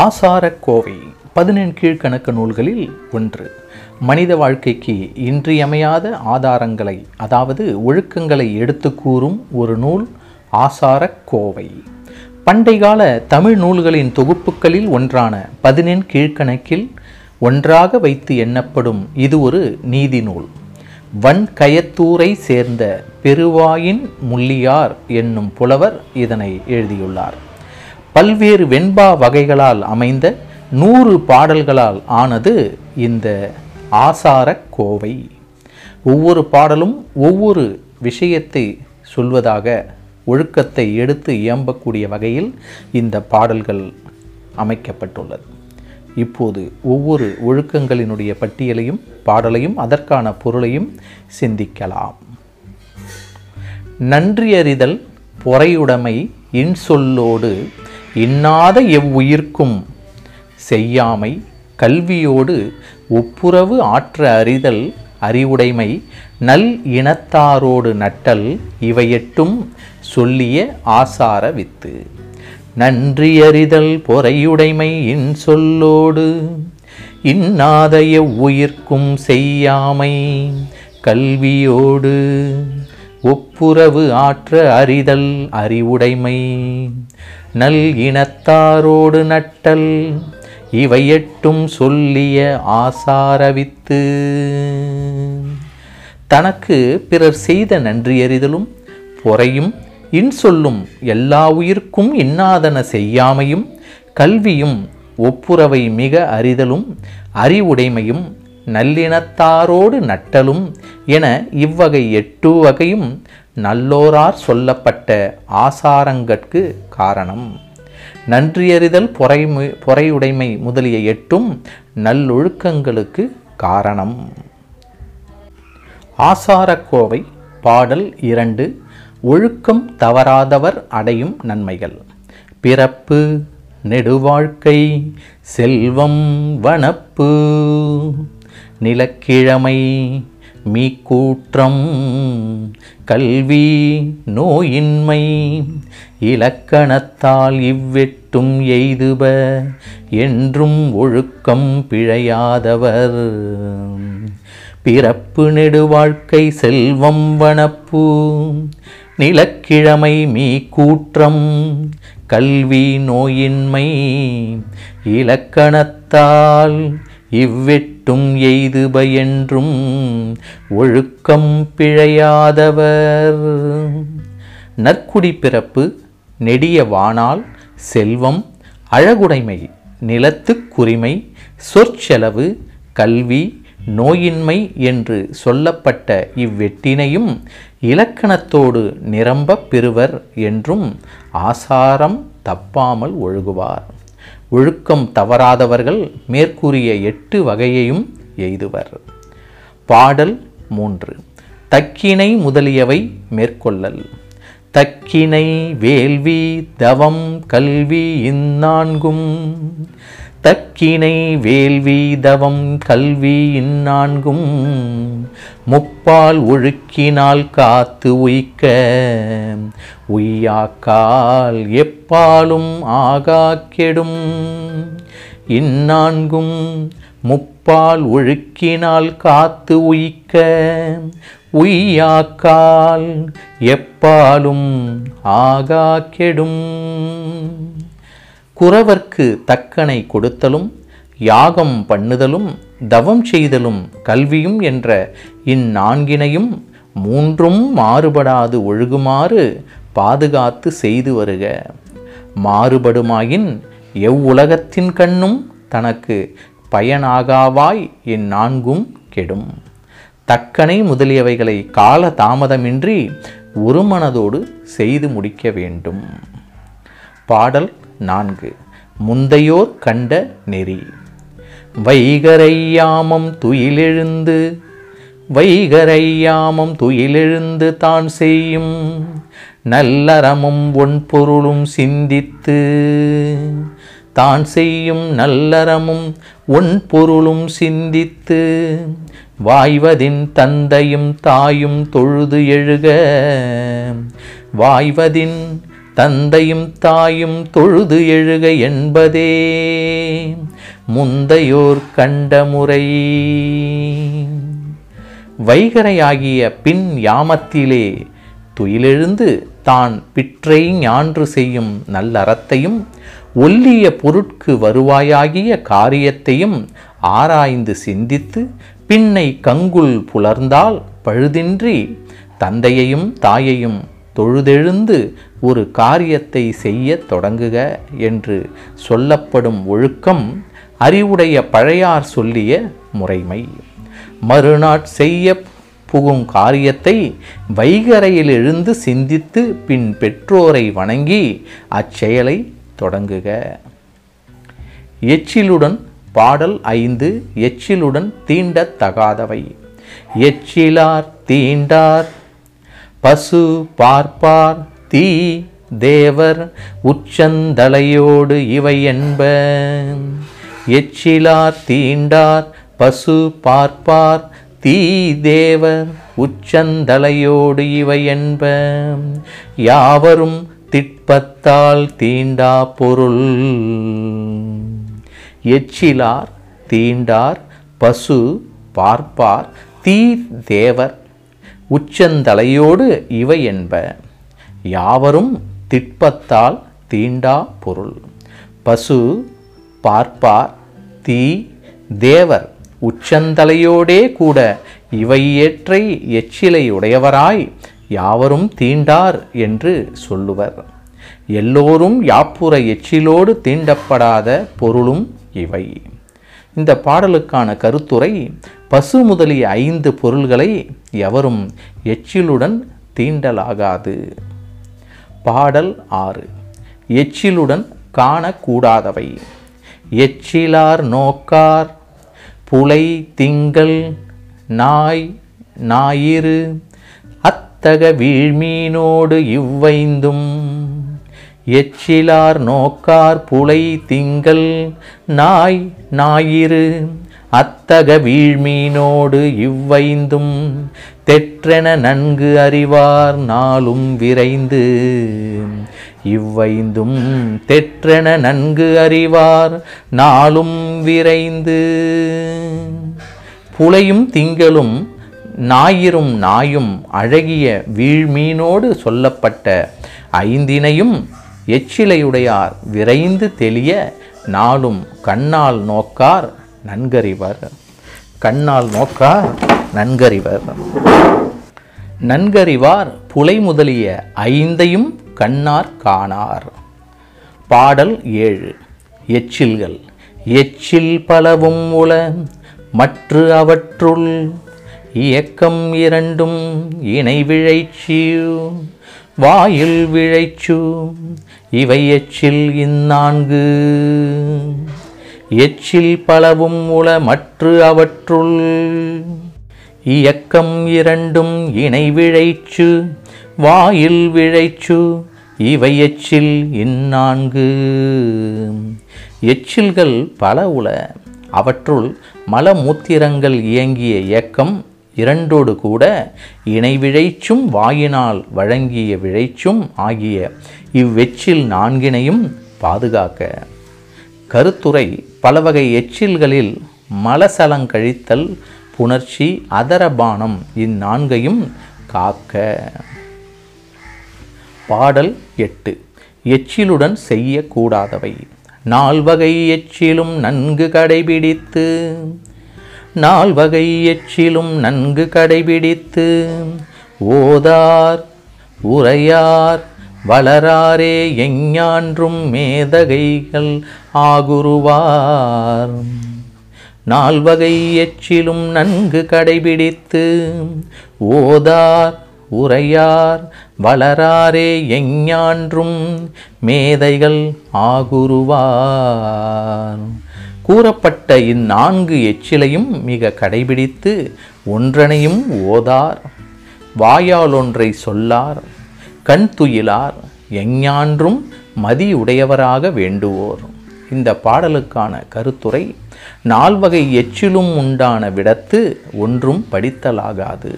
ஆசாரக்கோவை பதினெண் கீழ்க்கணக்கு நூல்களில் ஒன்று. மனித வாழ்க்கைக்கு இன்றியமையாத ஆதாரங்களை அதாவது ஒழுக்கங்களை எடுத்து கூறும் ஒரு நூல் ஆசாரக்கோவை. பண்டைகால தமிழ் நூல்களின் தொகுப்புகளில் ஒன்றான பதினெண் கீழ்க்கணக்கில் ஒன்றாக வைத்து எண்ணப்படும் இது ஒரு நீதி நூல். வன்கயத்தூரை சேர்ந்த பெருவாயின் முள்ளியார் என்னும் புலவர் இதனை எழுதியுள்ளார். பல்வேறு வெண்பா வகைகளால் அமைந்த நூறு பாடல்களால் ஆனது இந்த ஆசாரக் கோவை. ஒவ்வொரு பாடலும் ஒவ்வொரு விஷயத்தை சொல்வதாக ஒழுக்கத்தை எடுத்து இயம்பக்கூடிய வகையில் இந்த பாடல்கள் அமைக்கப்பட்டுள்ளது. இப்போது ஒவ்வொரு ஒழுக்கங்களினுடைய பட்டியலையும் பாடலையும் அதற்கான பொருளையும் சிந்திக்கலாம். நன்றியறிதல் பொறையுடைமை இன்சொல்லோடு இன்னாத எவ்வுயிர்க்கும் செய்யாமை கல்வியோடு ஒப்புரவு ஆற்ற அறிதல் அறிவுடைமை நல் இனத்தாரோடு நட்டல் இவையெட்டும் சொல்லிய ஆசார வித்து. நன்றியறிதல் பொறையுடைமை இன்சொல்லோடு இன்னாத எவ்வுயிர்க்கும் செய்யாமை கல்வியோடு ஒப்புரவு ஆற்ற அறிதல் அறிவுடைமை. நல் இனத்தாரோடு நட்டல் இவையட்டும் சொல்லிய ஆசாரவித்து. தனக்கு பிறர் செய்த நன்றியறிதலும் பொறையும் இன்சொல்லும் எல்லா உயிர்க்கும் இன்னாதன செய்யாமையும் கல்வியும் ஒப்புரவை மிக அறிதலும் அறிவுடைமையும் நல்லினத்தாரோடு நட்டலும் என இவ்வகை எட்டு வகையும் நல்லோரார் சொல்லப்பட்ட ஆசாரங்கட்கு காரணம். நன்றியறிதல் பொறை பொறையுடைமை முதலிய எட்டும் நல்லொழுக்கங்களுக்கு காரணம். ஆசாரக்கோவை பாடல் இரண்டு ஒழுக்கம் தவறாதவர் அடையும் நன்மைகள். பிறப்பு நெடுவாழ்க்கை செல்வம் வனப்பு. நிலக்கிழமை மீக்கூற்றம் கல்வி நோயின்மை இலக்கணத்தால் இவ்வெட்டும் எய்துப என்றும் ஒழுக்கம் பிழையாதவர். பிறப்பு நெடுவாழ்க்கை செல்வம் வனப்பு நிலக்கிழமை மீ கூற்றம் கல்வி நோயின்மை இலக்கணத்தால் இவ்வெட்டும் எய்துப என்றும் ஒழுக்கம் பிழையாதவர். நற்குடி பிறப்பு நெடிய வானால் செல்வம் அழகுடைமை நிலத்துக்குரிமை சொற்செலவு கல்வி நோயின்மை என்று சொல்லப்பட்ட இவ்வெட்டினையும் இலக்கணத்தோடு நிரம்பப் பெறுவர் என்றும் ஆசாரம் தப்பாமல் ஒழுகுவார். ஒழுக்கம் தவறாதவர்கள் மேற்கூறிய எட்டு வகையையும் எய்துவர். பாடல் மூன்று. தக்கினை முதலியவை மேற்கொள்ளல். தக்கினை வேள்வி தவம் கல்வி இந்நான்கும். தக்கினை வேள்வி தவம் கல்வி இந்நான்கும் முப்பால் ஒழுக்கினால் காத்து உய்க்க. உய்யாக்கால் எப்பாலும் ஆகா கெடும் இந்நான்கும் முப்பால் ஒழுக்கினால் காத்து உய்க்க. உய்யாக்கால் எப்பாலும் ஆகா கெடும் குறவர்க்கு தக்கனை கொடுத்தலும் யாகம் பண்ணுதலும் தவம் செய்தலும் கல்வியும் என்ற இந்நான்கினையும் மூன்றும் மாறுபடாது ஒழுகுமாறு பாதுகாத்து செய்து வருக. மாறுபடுமாயின் எவ்வுலகத்தின் கண்ணும் தனக்கு பயனாகாவாய் இந்நான்கும் கெடும். தக்கனை முதலியவைகளை கால தாமதமின்றி ஒரு மனதோடு செய்து முடிக்க வேண்டும். பாடல் நான்கு. முந்தையோர் கண்ட நெறி. வைகரையாமம் துயிலெழுந்து வைகரையாமம் துயிலெழுந்து தான் செய்யும். நல்லறமும் ஒன்பொருளும் சிந்தித்து தான் செய்யும் நல்லறமும் ஒன்பொருளும் சிந்தித்து வாய்வதின் தந்தையும் தாயும் தொழுது எழுக வாய்வதின் தந்தையும் தாயும் தொழுது எழுக என்பதே முந்தையோர் கண்ட முறை. வைகரையாகிய பின் யாமத்திலே துயிலெழுந்து தான் பிற்றை ஞான்று செய்யும் நல்லறத்தையும் ஒல்லிய பொருட்கு வருவாயாகிய காரியத்தையும் ஆராய்ந்து சிந்தித்து பின்னை கங்குல் புலர்ந்தால் பழுதின்றி தந்தையையும் தாயையும் தொழுதெழுந்து ஒரு காரியத்தை செய்யத் தொடங்குக என்று சொல்லப்படும் ஒழுக்கம் அறிவுடைய பழையார் சொல்லிய முறைமை. மறுநாட் செய்ய புகும் காரியத்தை வைகரையில் எழுந்து சிந்தித்து பின் பெற்றோரை வணங்கி அச்செயலை தொடங்குக. எச்சிலுடன் பாடல் ஐந்து எச்சிலுடன் தீண்டத் தகாதவை. எச்சிலார் தீண்டார் பசு பார்ப்பார் தீ தேவர் உச்சந்தலையோடு இவை என்ப. எச்சிலார் தீண்டார் பசு பார்ப்பார் தீ தேவர் உச்சந்தலையோடு இவை என்ப. யாவரும் திட்பத்தால் தீண்டா பொருள். எச்சிலார் தீண்டார் பசு பார்ப்பார் தீ தேவர் உச்சந்தலையோடு இவை என்ப யாவரும் திட்பத்தால் தீண்டா பொருள். பசு பார்ப்பார் தீ தேவர் உச்சந்தலையோடே கூட இவை ஏற்றை எச்சிலை உடையவராய் யாவரும் தீண்டார் என்று சொல்லுவர். எல்லோரும் யாப்புற எச்சிலோடு தீண்டப்படாத பொருளும் இவை. இந்த பாடலுக்கான கருத்துரை பசு முதலிய ஐந்து பொருள்களை எவரும் எச்சிலுடன் தீண்டலாகாது. பாடல் ஆறு. எச்சிலுடன் காணக்கூடாதவை. எச்சிலார் நோக்கார் புலை திங்கள் நாய் ஞாயிறு அத்தக வீழ்மீனோடு இவ்வைந்தும் எச்சிலார் நோக்கார் புலை திங்கள் நாய் ஞாயிறு அத்தக வீழ்மீனோடு இவ்வைந்தும் தெற்றென நன்கு அறிவார் நாளும் விரைந்து. இவ்வைந்தும் தெற்றென நன்கு அறிவார் நாளும் விரைந்து. புலையும் திங்களும் ஞாயிறும் நாயும் அழகிய வீழ்மீனோடு சொல்லப்பட்ட ஐந்தினையும் எச்சிலையுடையார் விரைந்து தெளிய நாளும் கண்ணால் நோக்கார் நன்கறிவர். கண்ணால் நோக்கார் நன்கறிவர். நன்கறிவார் புலை முதலிய ஐந்தையும் கண்ணார் காணார். பாடல் ஏழு. எச்சில்கள். எச்சில் பலவும் உள மற்று அவற்றுள் இயக்கம் இரண்டும் இணை வாயில் விழைச்சும் இவை எச்சில் இந்நான்கு. எச்சில் பலவும் உள மற்று அவற்றுள். இயக்கம் இரண்டும் இணை விழைச்சு வாயில் விழைச்சு இவை எச்சில் இந்நான்கு. எச்சில்கள் பல உள அவற்றுள் மலமூத்திரங்கள் இயங்கிய இயக்கம் இரண்டோடு கூட இணை விழைச்சும் வாயினால் வழங்கிய விழைச்சும் ஆகிய இவ்வெச்சில் நான்கினையும் பாதுகாக்க. கருத்துரை பலவகை எச்சில்களில் மலசலங்கழித்தல் புணர்ச்சி அதரபானம் இந்நான்கையும் காக்க. பாடல் எட்டு. எச்சிலுடன் செய்யக்கூடாதவை. நால்வகை எச்சிலும் நன்கு கடைபிடித்து நால்வகை எச்சிலும் நன்கு கடைபிடித்து ஓதார் உரையார் வளராரே எஞ்ஞான்றும் மேதகைகள் ஆகுருவார். நால்வகை எச்சிலும் நன்கு கடைபிடித்து ஓதார் உரையார் வளராரே எஞ்ஞான்றும் மேதைகள் ஆகுருவார். கூறப்பட்ட இந்நான்கு எச்சிலையும் மிக கடைபிடித்து ஒன்றனையும் ஓதார். வாயாலொன்றை சொல்லார் கண் துயிலார் எஞ்ஞான்றும் மதியுடையவராக வேண்டுவோர். இந்த பாடலுக்கான கருத்துரை நால்வகை எச்சிலும் உண்டான விடத்து ஒன்றும் படித்தலாகாது.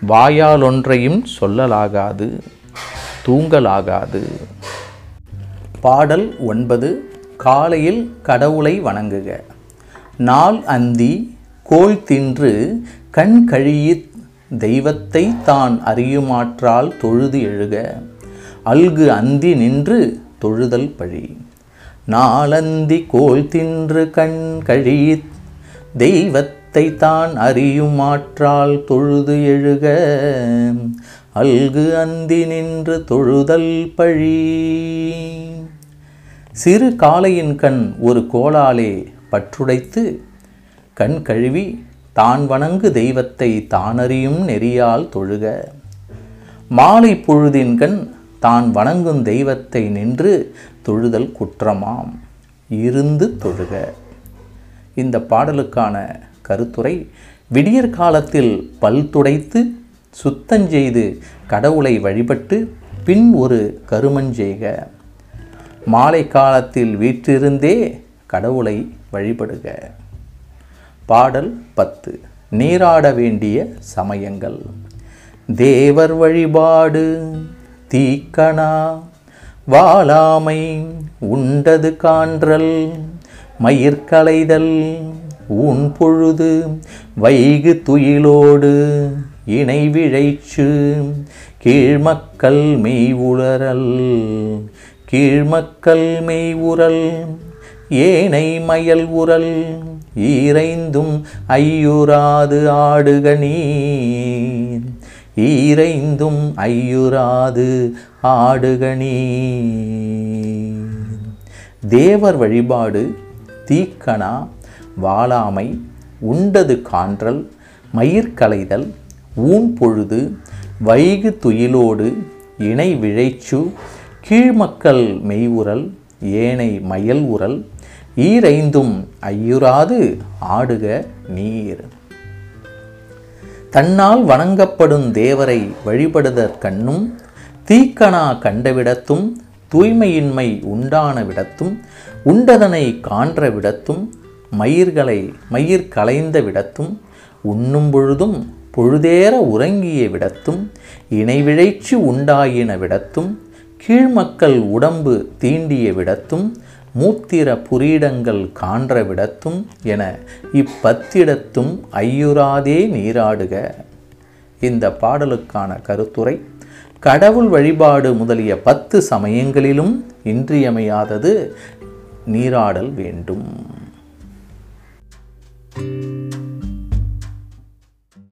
வாயால் ஒன்றையும் சொல்லலாகாது தூங்கலாகாது. பாடல் ஒன்பது காலையில் கடவுளை வணங்குக. நாள் அந்தி கோல் தின்று கண் கழியித் தெய்வத்தை தான் அறியுமாற்றால் தொழுது எழுக. அல்கு அந்தி நின்று தொழுதல் பழி. நாளந்தி கோல் தின்று கண் கழியித் தெய்வத்தை தான் அறியுமாற்றால் தொழுது எழுக. அல்கு அந்தி நின்று தொழுதல் பழி. சிறு காளையின் கண் ஒரு கோலாலே பற்றுடைத்து கண் கழுவி தான் வணங்கு தெய்வத்தை தானறியும் நெறியால் தொழுக. மாலை பொழுதின் கண் தான் வணங்கும் தெய்வத்தை நின்று தொழுதல் குற்றமாம் இருந்து தொழுக. இந்த பாடலுக்கான கருத்துரை விடியற் காலத்தில் பல் துடைத்து சுத்தஞ்செய்து கடவுளை வழிபட்டு பின் ஒரு கருமஞ்செய்க மாலை காலத்தில் வீற்றிருந்தே கடவுளை வழிபடுக. பாடல் பத்து. நீராட வேண்டிய சமயங்கள். தேவர் வழிபாடு தீக்கணா வாளாமை உண்டது கான்றல் மயிர்களைதல் ஊன் பொழுது வைகு துயிலோடு இணை விழைச்சு கீழ்மக்கள் மெய் உளறல் கீழ்மக்கள் மெய் உரல் ஏனை மயல் உரல் ஈரைந்தும் ஐயுராது ஆடுக ஈரைந்தும் ஐயுராது ஆடுகணி தேவர் வழிபாடு தீக்கணா வாளாமை உண்டது கான்றல் மயிர்கலைதல் ஊன் பொழுது வைகு துயிலோடு இணை விழைச்சு கீழ்மக்கள் மெய்வுரல் ஏனை மயல் உரல் ஈரைந்தும் ஐயுறாது ஆடுக நீர். தன்னால் வணங்கப்படும் தேவரை வழிபடுதற்கண்ணும் தீக்கணா கண்டவிடத்தும் தூய்மையின்மை உண்டான விடத்தும் உண்டதனை காண்ற விடத்தும் மயிர்களை மயிர் களைந்த விடத்தும் உண்ணும் பொழுதும் பொழுதேற உறங்கிய விடத்தும் இணைவிழைச்சு உண்டாயின விடத்தும் கீழ்மக்கள் உடம்பு தீண்டிய விடத்தும் மூத்திர புரீடங்கள் காண்ற விடத்தும் என இப்பத்திடத்தும் ஐயுறாதே நீராடுக. இந்த பாடலுக்கான கருத்துரை கடவுள் வழிபாடு முதலிய பத்து சமயங்களிலும் இன்றியமையாதது நீராடல் வேண்டும்.